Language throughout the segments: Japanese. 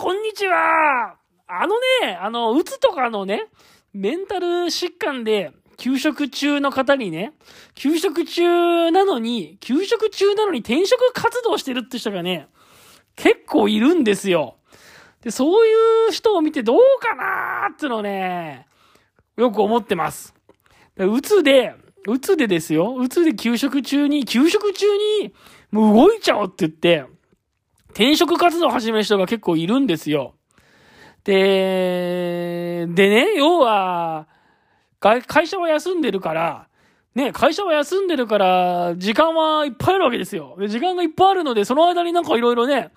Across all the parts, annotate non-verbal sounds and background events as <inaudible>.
こんにちはあのね、あの、うつとかのね、メンタル疾患で、休職中の方にね、休職中なのに、休職中なのに転職活動してるって人がね、結構いるんですよ。で、そういう人を見てどうかなーってのをね、よく思ってます。うつで、うつでですよ。うつで休職中に、休職中に、もう動いちゃおうって言って、転職活動を始める人が結構いるんですよ。で、でね、要は、会社は休んでるから、ね、会社は休んでるから、時間はいっぱいあるわけですよ。で、時間がいっぱいあるので、その間になんかいろいろね、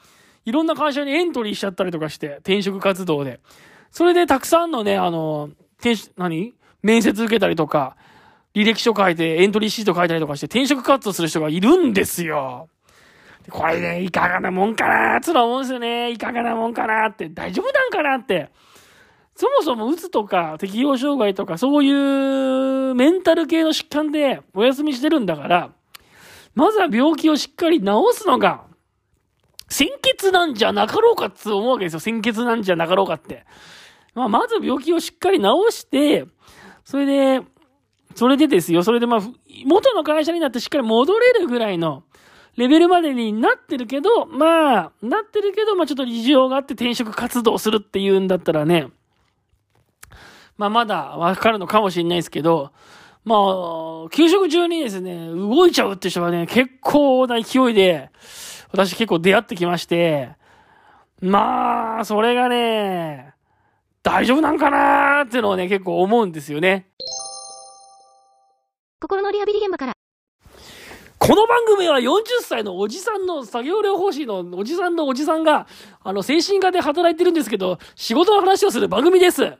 いろんな会社にエントリーしちゃったりとかして、転職活動で。それでたくさんのね、あの、転職何？面接受けたりとか、履歴書書いて、エントリーシート書いたりとかして、転職活動する人がいるんですよ。これね、いかがなもんかなーつの思うんですよね。いかがなもんかなって、大丈夫なんかなって。そもそもうつとか適応障害とかそういうメンタル系の疾患でお休みしてるんだから、まずは病気をしっかり治すのが、先決なんじゃなかろうかって思うわけですよ。先決なんじゃなかろうかって。まあ、まず病気をしっかり治して、それで、それでですよ。それでまあ、元の会社になってしっかり戻れるぐらいのレベルまでになってるけど、まあ、なってるけど、まあちょっと事情があって転職活動するっていうんだったらね、まあまだわかるのかもしれないですけど、まあ、給食中にですね、動いちゃうって人がね、結構な勢いで、私結構出会ってきまして、まあ、それがね、大丈夫なんかなーってのをね、結構思うんですよね。心のリハビリ現場から。この番組は40歳のおじさんの作業療法士のおじさんのおじさんが、あの、精神科で働いてるんですけど、仕事の話をする番組です。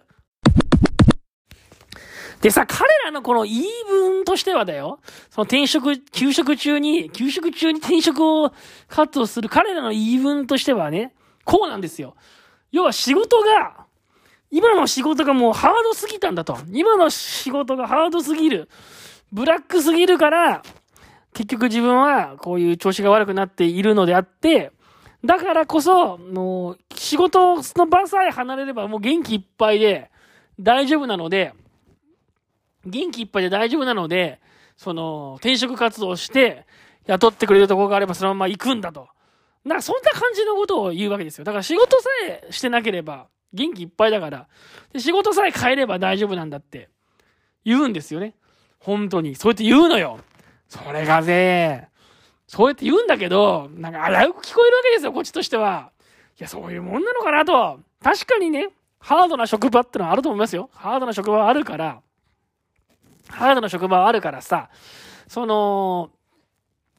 でさ、彼らのこの言い分としてはだよ、その転職、休職中に、休職中に転職を活動する彼らの言い分としてはね、こうなんですよ。要は仕事が、今の仕事がもうハードすぎたんだと。今の仕事がハードすぎる。ブラックすぎるから、結局自分はこういう調子が悪くなっているのであって、だからこそ、もう、仕事の場さえ離れればもう元気いっぱいで大丈夫なので、元気いっぱいで大丈夫なので、その、転職活動して、雇ってくれるところがあればそのまま行くんだと。なんかそんな感じのことを言うわけですよ。だから仕事さえしてなければ、元気いっぱいだから、で仕事さえ変えれば大丈夫なんだって言うんですよね。本当に。そうやって言うのよ。それがね、そうやって言うんだけど、なんか危うく聞こえるわけですよ、こっちとしては。いや、そういうもんなのかなと。確かにね、ハードな職場ってのはあると思いますよ。ハードな職場はあるから、ハードな職場はあるからさ、その、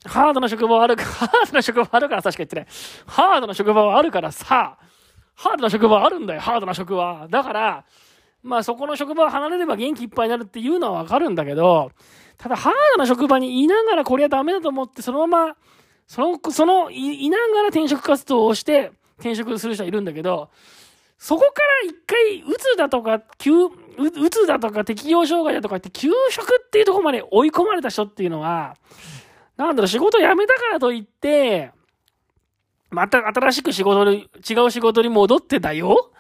ハードな職場はあるか、<laughs> ハードな職場はあるから確か言ってない。ハードな職場はあるからさ、ハードな職場はあるんだよ、ハードな職場。だから、まあそこの職場を離れれば元気いっぱいになるっていうのはわかるんだけど、ただハードな職場にいながらこれはダメだと思ってそのまま、その、そのい、ながら転職活動をして転職する人はいるんだけど、そこから一回、うつだとか、急、うつだとか適応障害だとかって休職っていうところまで追い込まれた人っていうのは、なんだろう、仕事辞めたからといって、また新しく仕事に、違う仕事に戻ってだよ。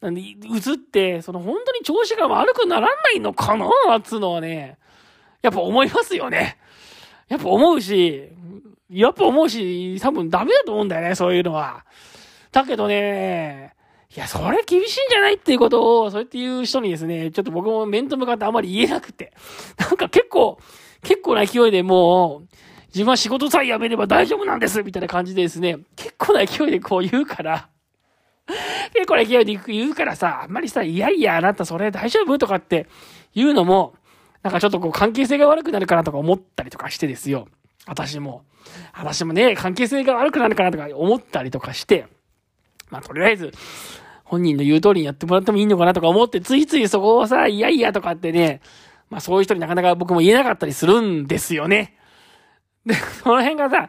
なんで、うつって、その本当に調子が悪くならないのかなつうのはね、やっぱ思いますよね。やっぱ思うし、やっぱ思うし、多分ダメだと思うんだよね、そういうのは。だけどね、いや、それ厳しいんじゃないっていうことを、そうやって言う人にですね、ちょっと僕も面と向かってあまり言えなくて。なんか結構、結構な勢いでもう、自分は仕事さえ辞めれば大丈夫なんですみたいな感じでですね、結構な勢いでこう言うから、結構な勢いで言うからさ、あんまりさ、いやいや、あなたそれ大丈夫？とかって言うのも、なんかちょっとこう関係性が悪くなるかなとか思ったりとかしてですよ。私も。私もね、関係性が悪くなるかなとか思ったりとかして、まあとりあえず、本人の言う通りにやってもらってもいいのかなとか思って、ついついそこをさ、いやいやとかってね、まあそういう人になかなか僕も言えなかったりするんですよね。で、その辺がさ、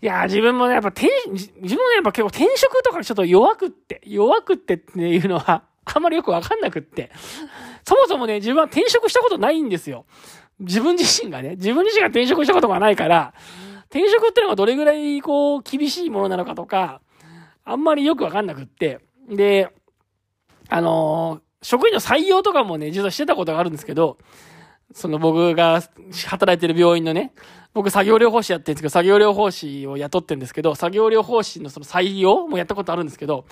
いや、自分もね、やっぱ転、自分もね、やっぱ結構転職とかちょっと弱くって、弱くってっていうのは、あんまりよくわかんなくって。そもそもね、自分は転職したことないんですよ。自分自身がね、自分自身が転職したことがないから、転職ってのがどれぐらいこう、厳しいものなのかとか、あんまりよくわかんなくって。で、あのー、職員の採用とかもね、実はしてたことがあるんですけど、その僕が働いてる病院のね、僕作業療法士やってるんですけど、作業療法士を雇ってるんですけど、作業療法士のその採用もやったことあるんですけど、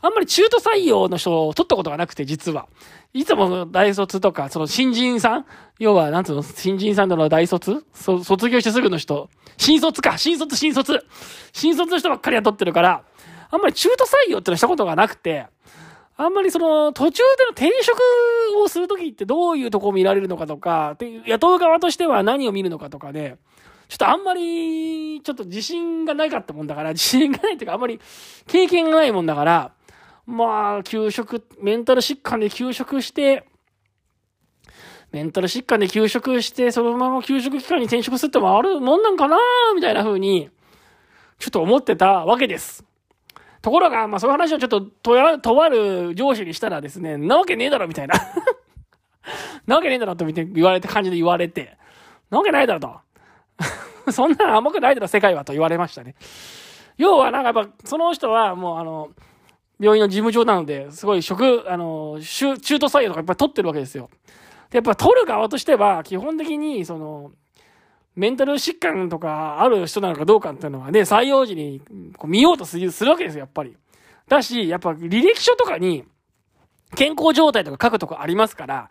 あんまり中途採用の人を取ったことがなくて、実は。いつも大卒とか、その新人さん要は、なんつうの、新人さんの大卒卒業してすぐの人。新卒か新卒、新卒新卒の人ばっかり雇ってるから、あんまり中途採用ってのしたことがなくて、あんまりその、途中での転職をするときってどういうとこを見られるのかとか、雇う側としては何を見るのかとかで、ちょっとあんまり、ちょっと自信がないかったもんだから、自信がないっていうか、あんまり経験がないもんだから、まあ、休職、メンタル疾患で休職して、メンタル疾患で休職して、そのまま休職期間に転職するってもあるもんなんかなみたいな風に、ちょっと思ってたわけです。ところが、まあそういう話をちょっとと、とある上司にしたらですね、なわけねえだろみたいな <laughs> なわけねえだろと言われて感じで言われて、なわけないだろと。<laughs> そんな甘くないだろ、世界はと言われましたね。要は、なんかやっぱ、その人はもうあの、病院の事務長なので、すごい職、あの、中途採用とかやっぱり取ってるわけですよ。で、やっぱ取る側としては、基本的に、その、メンタル疾患とかある人なのかどうかっていうのはね、採用時にこう見ようとするするわけですよ、やっぱり。だし、やっぱ履歴書とかに、健康状態とか書くとこありますから、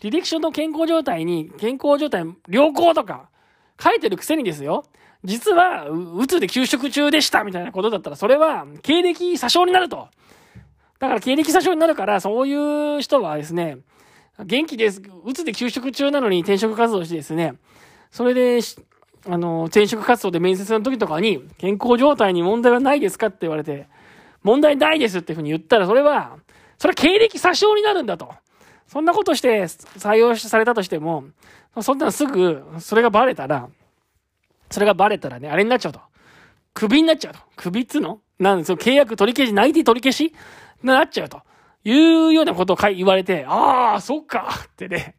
履歴書の健康状態に、健康状態良好とか、書いてるくせにですよ。実は、うつで休職中でしたみたいなことだったら、それは経歴詐称になると。だから経歴詐称になるから、そういう人はですね、元気です。うつで休職中なのに転職活動してですね、それで、あの、転職活動で面接の時とかに、健康状態に問題はないですかって言われて、問題ないですっていうふうに言ったら、それは、それは経歴詐称になるんだと。そんなことして採用されたとしても、そんなのすぐ、それがバレたら、それがバレたらね、あれになっちゃうと。クビになっちゃうと。クビっつうの？なんで、その契約取り消し、内定取り消し？なっちゃうと。いうようなことを言われて、ああ、そっかってね。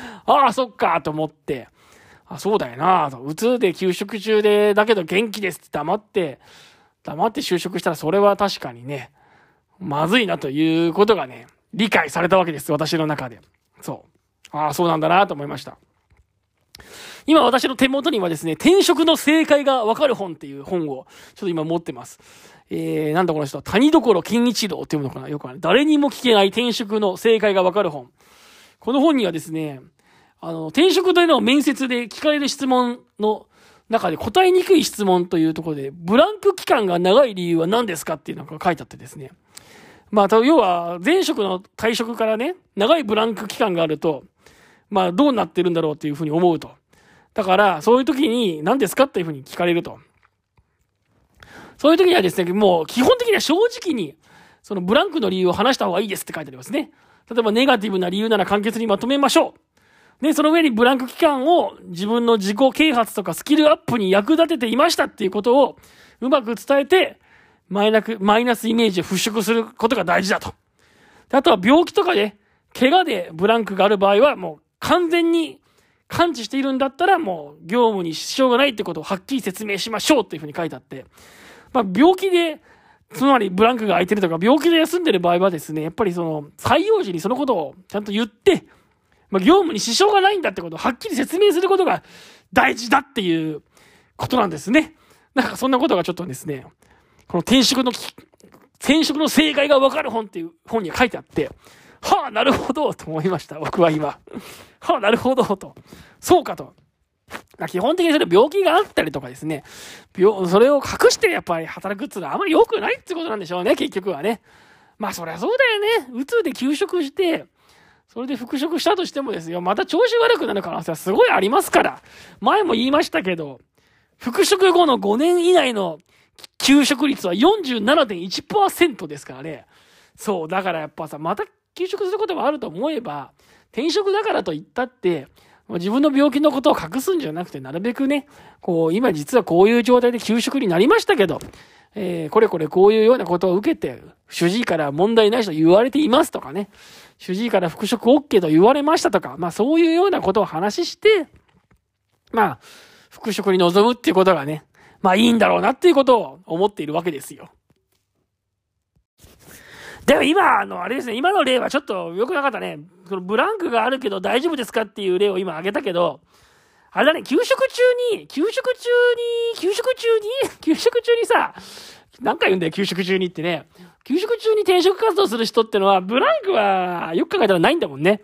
<laughs> ああ、そっかと思って、あ、そうだよなと。うつで休職中で、だけど元気ですって黙って、黙って就職したらそれは確かにね、まずいなということがね、理解されたわけです。私の中で。そう。ああ、そうなんだなと思いました。今私の手元にはですね、転職の正解がわかる本っていう本をちょっと今持ってます。えー、なんだこの人は谷所金一郎っていうのかな？よくある。誰にも聞けない転職の正解がわかる本。この本にはですね、あの、転職というのを面接で聞かれる質問の中で答えにくい質問というところで、ブランク期間が長い理由は何ですかっていうのが書いてあってですね。まあ、要は、前職の退職からね、長いブランク期間があると、まあ、どうなってるんだろうっていうふうに思うと。だから、そういう時に何ですかっていうふうに聞かれると。そういう時にはですね、もう基本的には正直に、そのブランクの理由を話した方がいいですって書いてありますね。例えばネガティブな理由なら簡潔にまとめましょう。で、その上にブランク期間を自分の自己啓発とかスキルアップに役立てていましたっていうことをうまく伝えて、マイナスマイナスイメージを払拭することが大事だと。であとは病気とかで、怪我でブランクがある場合は、もう完全に感知しているんだったら、もう業務に支障がないってことをはっきり説明しましょうっていうふうに書いてあって、まあ病気で、つまりブランクが空いてるとか、病気で休んでる場合はですね、やっぱりその、採用時にそのことをちゃんと言って、まあ業務に支障がないんだってことをはっきり説明することが大事だっていうことなんですね。なんかそんなことがちょっとですね、この転職の、転職の正解がわかる本っていう本には書いてあって、はあ、なるほど、と思いました、僕は今。はあ、なるほど、と。そうかと。ま基本的にそれ病気があったりとかですね、病、それを隠してやっぱり働くっていうのはあまり良くないってことなんでしょうね、結局はね。まあそりゃそうだよね。うつで休職して、それで復職したとしてもですよ、また調子悪くなる可能性はすごいありますから。前も言いましたけど、復職後の5年以内の休職率は47.1%ですからね。そう、だからやっぱさ、また休職することもあると思えば、転職だからと言ったって、自分の病気のことを隠すんじゃなくて、なるべくね、こう、今実はこういう状態で休職になりましたけど、えー、これこれこういうようなことを受けて、主治医から問題ないと言われていますとかね、主治医から復職 OK と言われましたとか、まあそういうようなことを話して、まあ、復職に臨むっていうことがね、まあいいんだろうなっていうことを思っているわけですよ。でも今、あの、あれですね、今の例はちょっと良くなかったね。そのブランクがあるけど大丈夫ですかっていう例を今挙げたけど、あれだね、給食中に、給食中に、給食中に、<laughs> 給食中にさ、何回言うんだよ、給食中にってね。給食中に転職活動する人ってのは、ブランクは、よく考えたらないんだもんね。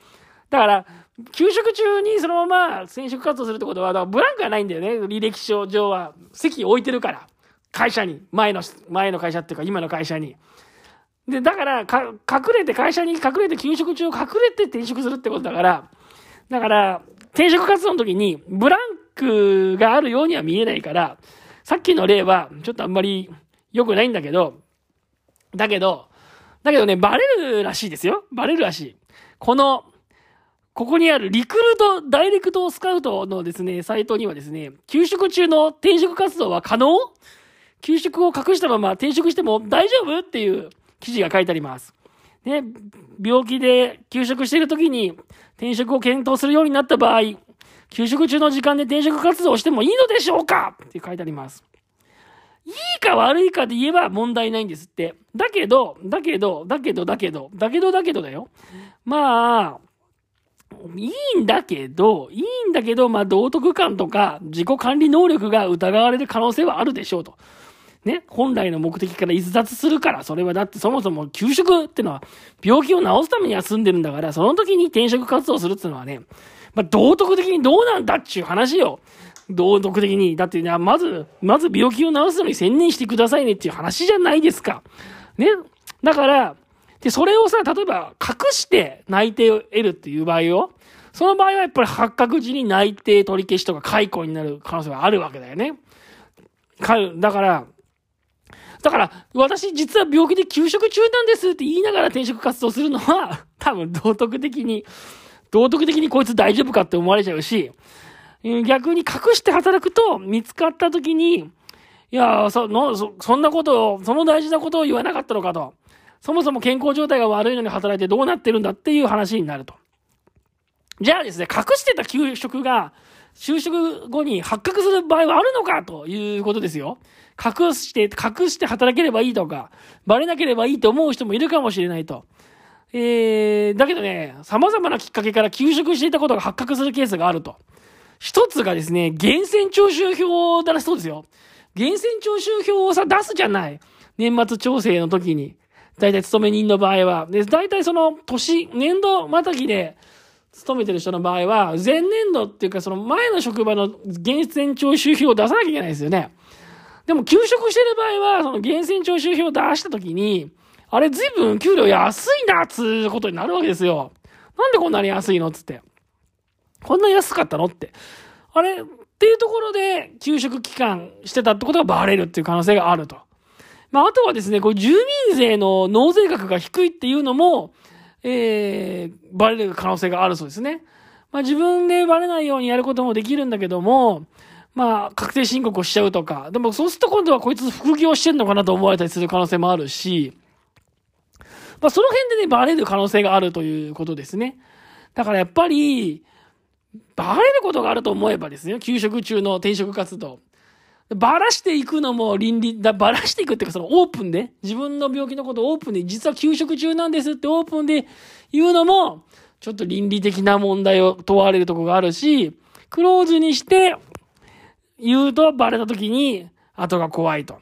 だから、給食中にそのまま転職活動するってことは、だからブランクがないんだよね。履歴書上は。席置いてるから。会社に。前の、前の会社っていうか、今の会社に。で、だから、か、隠れて、会社に隠れて、給食中隠れて転職するってことだから、だから、転職活動の時に、ブランクがあるようには見えないから、さっきの例は、ちょっとあんまり良くないんだけど、だけど、だけどね、バレるらしいですよ。バレるらしい。この、ここにあるリクルート、ダイレクトスカウトのですね、サイトにはですね、休職中の転職活動は可能？休職を隠したまま転職しても大丈夫？っていう記事が書いてあります。ね、病気で休職している時に転職を検討するようになった場合、休職中の時間で転職活動をしてもいいのでしょうか？って書いてあります。いいか悪いかで言えば問題ないんですって。だけど、だけど、だけど、だけど、だけど、だけどだよ。まあ、いいんだけど、いいんだけど、まあ、道徳感とか自己管理能力が疑われる可能性はあるでしょうと。ね、本来の目的から逸脱するから、それはだってそもそも休職ってのは病気を治すために休んでるんだから、その時に転職活動するっていうのはね、まあ、道徳的にどうなんだっちゅう話よ。道徳的に。だってね、まず、まず病気を治すのに専念してくださいねっていう話じゃないですか。ね。だから、で、それをさ、例えば隠して内定を得るっていう場合よ。その場合はやっぱり発覚時に内定取り消しとか解雇になる可能性があるわけだよね。かだから、だから、私実は病気で休職中なんですって言いながら転職活動するのは、<laughs> 多分道徳的に、道徳的にこいつ大丈夫かって思われちゃうし、逆に隠して働くと見つかった時に、いや、そ、の、そ、そんなことを、その大事なことを言わなかったのかと。そもそも健康状態が悪いのに働いてどうなってるんだっていう話になると。じゃあですね、隠してた休職が、就職後に発覚する場合はあるのかということですよ。隠して、隠して働ければいいとか、バレなければいいと思う人もいるかもしれないと。えー、だけどね、様々なきっかけから休職していたことが発覚するケースがあると。一つがですね、源泉徴収票だらそうですよ。源泉徴収票をさ、出すじゃない。年末調整の時に。大体勤め人の場合は。で、大体その年、年度またぎで勤めてる人の場合は、前年度っていうかその前の職場の源泉徴収票を出さなきゃいけないですよね。でも休職してる場合は、その源泉徴収票を出した時に、あれ随分給料安いな、つうことになるわけですよ。なんでこんなに安いのつって。こんな安かったのって。あれっていうところで、休職期間してたってことがバレるっていう可能性があると。まあ、あとはですね、こう、住民税の納税額が低いっていうのも、えー、バレる可能性があるそうですね。まあ、自分でバレないようにやることもできるんだけども、まあ、確定申告をしちゃうとか。でも、そうすると今度はこいつ副業してんのかなと思われたりする可能性もあるし、まあ、その辺でね、バレる可能性があるということですね。だからやっぱり、バレることがあると思えばですね、休職中の転職活動。ばらしていくのも倫理、だ、ばらしていくっていうかそのオープンで、自分の病気のことをオープンで、実は休職中なんですってオープンで言うのも、ちょっと倫理的な問題を問われるとこがあるし、クローズにして言うとバレた時に後が怖いと。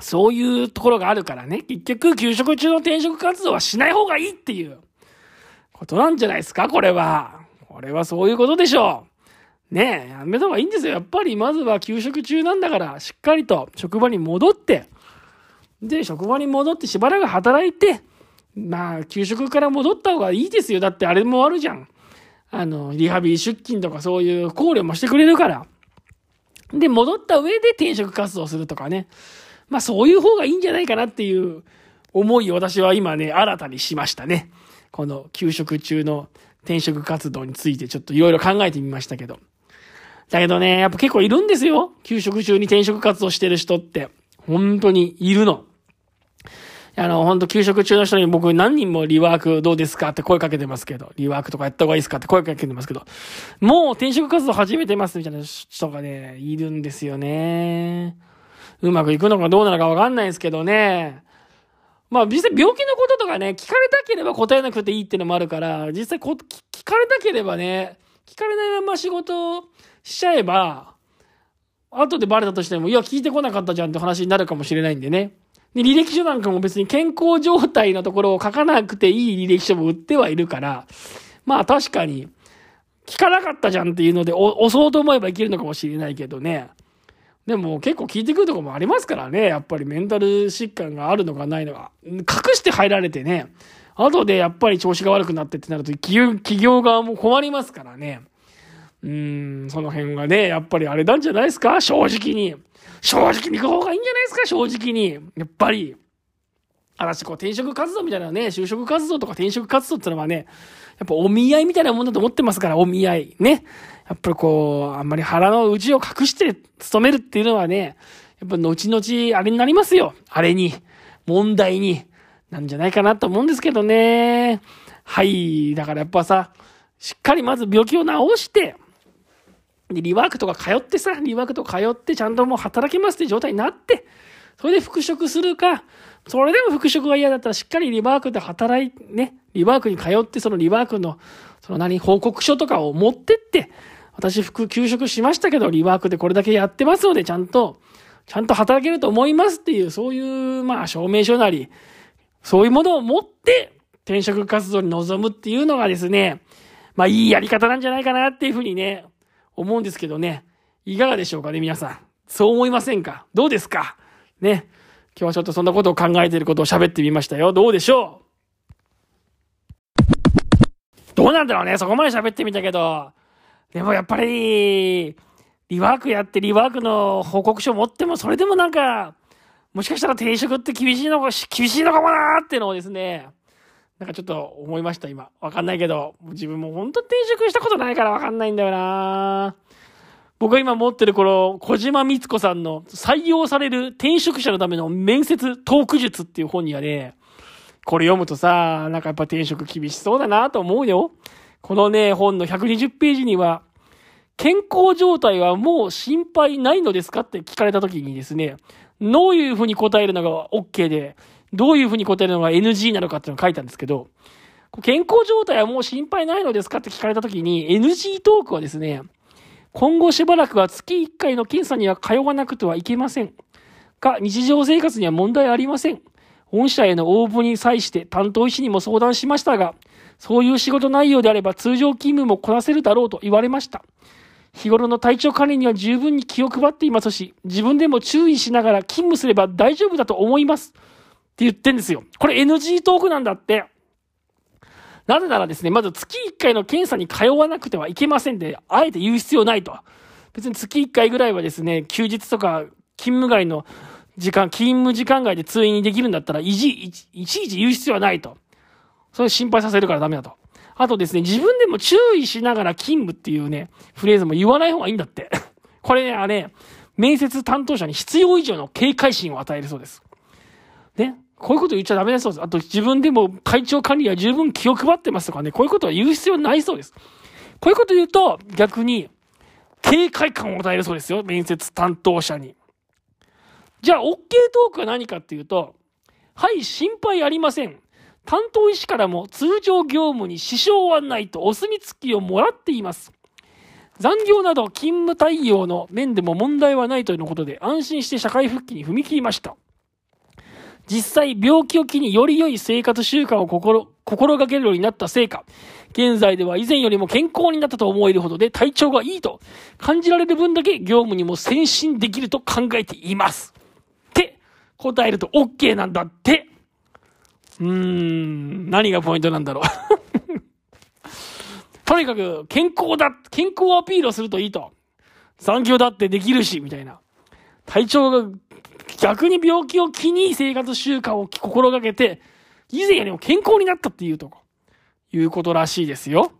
そういうところがあるからね、結局休職中の転職活動はしない方がいいっていうことなんじゃないですか、これは。これはそういうことでしょう。ねえ、やめた方がいいんですよ。やっぱりまずは休職中なんだから、しっかりと職場に戻って、で、職場に戻ってしばらく働いて、まあ、休職から戻った方がいいですよ。だってあれもあるじゃん。あの、リハビリ出勤とかそういう考慮もしてくれるから。で、戻った上で転職活動するとかね。まあ、そういう方がいいんじゃないかなっていう思いを私は今ね、新たにしましたね。この休職中の転職活動についてちょっといろいろ考えてみましたけど。だけどね、やっぱ結構いるんですよ。休職中に転職活動してる人って。本当にいるの。あの、本当休職中の人に僕何人もリワークどうですかって声かけてますけど、リワークとかやった方がいいですかって声かけてますけど、もう転職活動始めてますみたいな人がね、いるんですよね。うまくいくのかどうなのかわかんないですけどね。まあ実際病気のこととかね、聞かれたければ答えなくていいっていうのもあるから、実際こ聞かれたければね、聞かれないまま仕事をしちゃえば、後でバレたとしても、いや、聞いてこなかったじゃんって話になるかもしれないんでね。で、履歴書なんかも別に健康状態のところを書かなくていい履歴書も売ってはいるから、まあ確かに、聞かなかったじゃんっていうので、押そうと思えばいけるのかもしれないけどね。でも結構聞いてくるとこもありますからね。やっぱりメンタル疾患があるのかないのか。隠して入られてね。後でやっぱり調子が悪くなってってなると、企業側も困りますからね。うん、その辺がね、やっぱりあれなんじゃないですか？正直に。正直に行く方がいいんじゃないですか？正直に。やっぱり。私、こう、転職活動みたいなね、就職活動とか転職活動ってのはね、やっぱお見合いみたいなもんだと思ってますから、お見合い。ね。やっぱりこう、あんまり腹の内を隠して勤めるっていうのはね、やっぱ後々あれになりますよ。あれに。問題に。なんじゃないかなと思うんですけどね。はい。だからやっぱさ、しっかりまず病気を治して、で、リワークとか通ってさ、リワークとか通ってちゃんともう働けますって状態になって、それで復職するか、それでも復職が嫌だったらしっかりリワークで働い、ね、リワークに通って、そのリワークの、その何、報告書とかを持ってって、私、副休職しましたけど、リワークでこれだけやってますので、ちゃんと、ちゃんと働けると思いますっていう、そういう、まあ、証明書なり、そういうものを持って、転職活動に臨むっていうのがですね、まあ、いいやり方なんじゃないかなっていうふうにね、思うんですけどね。いかがでしょうかね、皆さん。そう思いませんか？どうですか？ね。今日はちょっとそんなことを考えていることを喋ってみましたよ。どうでしょう？どうなんだろうね。そこまで喋ってみたけど。でもやっぱり、リワークやってリワークの報告書持っても、それでもなんか、もしかしたら転職って厳しいのか、厳しいのかもなーっていうのをですね、なんかちょっと思いました、今。わかんないけど、自分も本当転職したことないからわかんないんだよな僕が今持ってるこの、小島光子さんの採用される転職者のための面接トーク術っていう本にはね、これ読むとさ、なんかやっぱ転職厳しそうだなと思うよ。このね、本の120ページには、健康状態はもう心配ないのですかって聞かれた時にですね、どういうふうに答えるのが OK で、どういうふうに答えるのが NG なのかっていうのを書いたんですけど、健康状態はもう心配ないのですかって聞かれた時に、NG トークはですね、今後しばらくは月1回の検査には通わなくてはいけません。が、日常生活には問題ありません。御社への応募に際して担当医師にも相談しましたが、そういう仕事内容であれば通常勤務もこなせるだろうと言われました。日頃の体調管理には十分に気を配っていますし、自分でも注意しながら勤務すれば大丈夫だと思います。って言ってんですよ。これ NG トークなんだって。なぜならですね、まず月1回の検査に通わなくてはいけませんで、あえて言う必要ないと。別に月1回ぐらいはですね、休日とか勤務外の時間、勤務時間外で通院にできるんだったら、いちいちいち言う必要はないと。それ心配させるからダメだと。あとですね、自分でも注意しながら勤務っていうね、フレーズも言わない方がいいんだって。<laughs> これね、あれ、面接担当者に必要以上の警戒心を与えるそうです。ね。こういうこと言っちゃダメだそうです。あと自分でも体調管理は十分気を配ってますとかね、こういうことは言う必要ないそうです。こういうこと言うと、逆に、警戒感を与えるそうですよ。面接担当者に。じゃあ、OK トークは何かっていうと、はい、心配ありません。担当医師からも通常業務に支障はないとお墨付きをもらっています。残業など勤務対応の面でも問題はないというのことで安心して社会復帰に踏み切りました。実際病気を機により良い生活習慣を心、心がけるようになったせいか、現在では以前よりも健康になったと思えるほどで体調がいいと感じられる分だけ業務にも先進できると考えています。って答えると OK なんだって。うーん、何がポイントなんだろう <laughs> とにかく健康だ、健康アピールをするといいと。残業だってできるし、みたいな。体調が逆に病気を機に生活習慣を心がけて、以前よりも健康になったっていうとこ、いうことらしいですよ。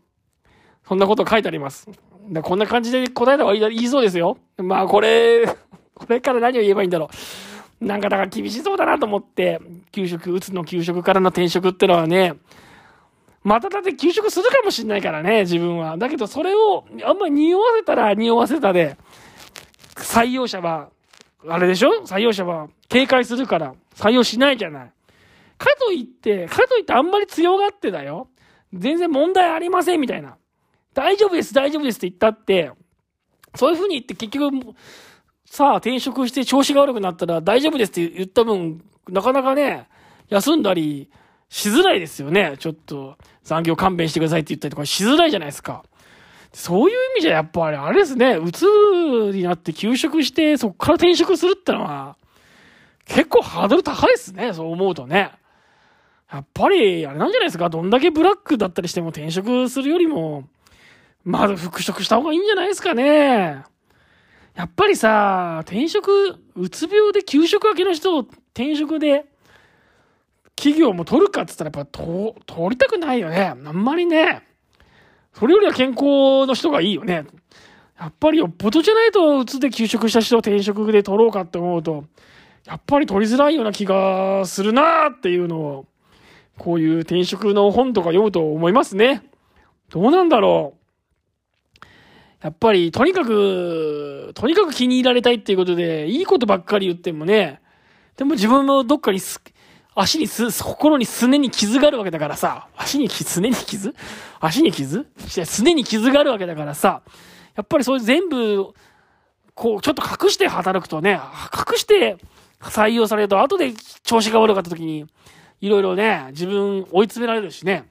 そんなこと書いてあります。こんな感じで答えた方がいいそうですよ。まあこれ、<laughs> これから何を言えばいいんだろう。なんかだから厳しそうだなと思って、給食、うつの給食からの転職ってのはね、まただって給食するかもしんないからね、自分は。だけどそれをあんまり匂わせたら匂わせたで、採用者はあれでしょ？採用者は警戒するから採用しないじゃない。かといって、かといってあんまり強がってだよ。全然問題ありませんみたいな。大丈夫です、大丈夫ですって言ったって、そういう風に言って結局、さあ転職して調子が悪くなったら大丈夫ですって言った分、なかなかね、休んだりしづらいですよね。ちょっと残業勘弁してくださいって言ったりとかしづらいじゃないですか。そういう意味じゃやっぱりあれですね、うつになって休職してそっから転職するってのは、結構ハードル高いですね、そう思うとね。やっぱり、あれなんじゃないですか、どんだけブラックだったりしても転職するよりも、まず復職した方がいいんじゃないですかね。やっぱりさ、転職、うつ病で休職明けの人を転職で、企業も取るかって言ったらやっぱと取りたくないよね。あんまりね。それよりは健康の人がいいよね。やっぱりよっぽどじゃないと、うつで休職した人を転職で取ろうかって思うと、やっぱり取りづらいような気がするなっていうのを、こういう転職の本とか読むと思いますね。どうなんだろう。やっぱり、とにかく、とにかく気に入られたいっていうことで、いいことばっかり言ってもね、でも自分もどっかにす、足にす、心にすねに傷があるわけだからさ、足にすねに傷？足に傷？すねに傷があるわけだからさ、やっぱりそういう全部、こう、ちょっと隠して働くとね、隠して採用されると、後で調子が悪かった時に、いろいろね、自分追い詰められるしね。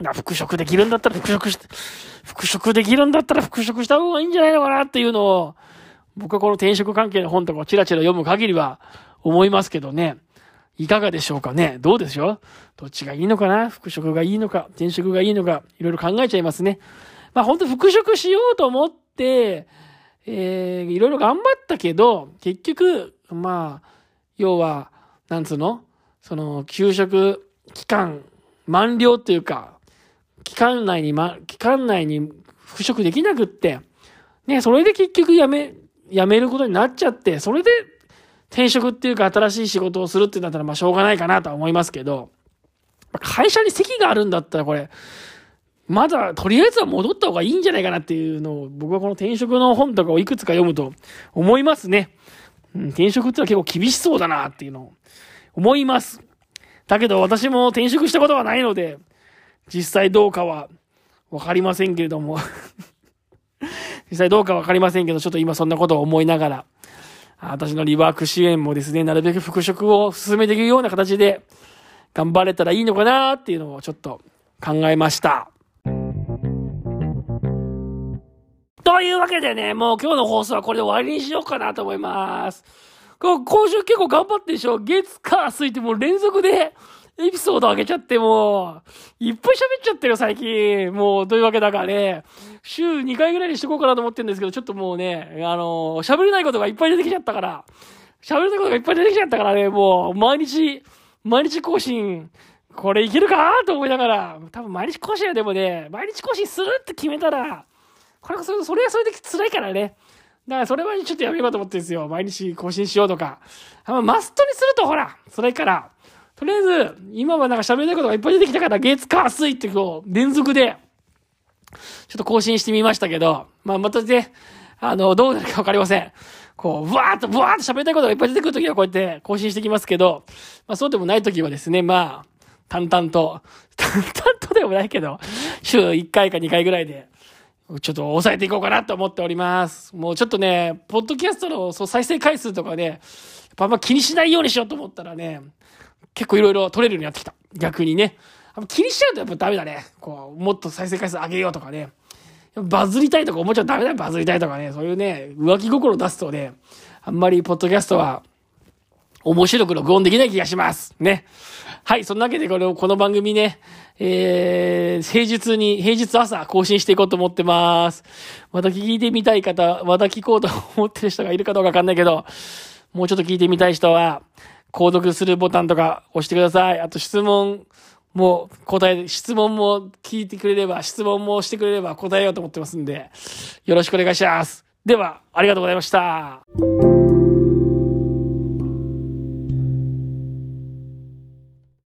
だ復職できるんだったら復職して、復職できるんだったら復職した方がいいんじゃないのかなっていうのを、僕はこの転職関係の本とかをチラチラ読む限りは思いますけどね。いかがでしょうかね？どうでしょう？どっちがいいのかな？復職がいいのか？転職がいいのか？いろいろ考えちゃいますね。まあ本当復職しようと思って、えー、いろいろ頑張ったけど、結局、まあ、要は、なんつうの？その、休職期間満了っていうか、期間内に、ま、期間内に復職できなくって、ね、それで結局辞め、辞めることになっちゃって、それで転職っていうか新しい仕事をするってなったらまあしょうがないかなとは思いますけど、会社に席があるんだったらこれ、まだとりあえずは戻った方がいいんじゃないかなっていうのを僕はこの転職の本とかをいくつか読むと思いますね。うん、転職ってのは結構厳しそうだなっていうのを思います。だけど私も転職したことはないので、実際どうかはわかりませんけれども <laughs> 実際どうかわかりませんけど、ちょっと今そんなことを思いながら、私のリワーク支援もですね、なるべく復職を進めていくような形で頑張れたらいいのかなっていうのをちょっと考えました。というわけでね、もう今日の放送はこれで終わりにしようかなと思います。今週結構頑張ってでしょ？月、火、水ってもう連続でエピソード上げちゃってもう、いっぱい喋っちゃってるよ最近。もう、というわけだからね、週2回ぐらいにしとこうかなと思ってるんですけど、ちょっともうね、あの喋れないことがいっぱい出てきちゃったから、喋れないことがいっぱい出てきちゃったからね、もう、毎日、毎日更新、これいけるかと思いながら、多分毎日更新はでもね、毎日更新するって決めたら、これ、それそれはそれで辛いからね。だからそれはちょっとやめようと思ってるんですよ。毎日更新しようとか。あマストにするとほら、それから、とりあえず、今はなんか喋れないことがいっぱい出てきたから、月、火、水ってこう、連続で、ちょっと更新してみましたけど、まあまたね、あの、どうなるかわかりません。こう、ブワーっと、ブワーっと喋りたいことがいっぱい出てくるときはこうやって更新してきますけど、まあそうでもないときはですね、まあ、淡々と、<laughs> 淡々とでもないけど、週1回か2回ぐらいで、ちょっと抑えていこうかなと思っております。もうちょっとね、ポッドキャストのそう再生回数とかね、やっぱあんま気にしないようにしようと思ったらね、結構いろいろ取れるようになってきた。逆にね。気にしちゃうとやっぱダメだね。こう、もっと再生回数上げようとかね。バズりたいとか思っちゃダメだよ、バズりたいとかね。そういうね、浮気心を出すとね、あんまりポッドキャストは面白く録音できない気がします。ね。はい、そんなわけでこれをこの番組ね、えー、平日に、平日朝更新していこうと思ってます。また聞いてみたい方、また聞こうと思ってる人がいるかどうかわかんないけど、もうちょっと聞いてみたい人は、購読するボタンとか押してください。あと質問も答え、質問も聞いてくれれば、質問もしてくれれば答えようと思ってますんで、よろしくお願いします。では、ありがとうございました。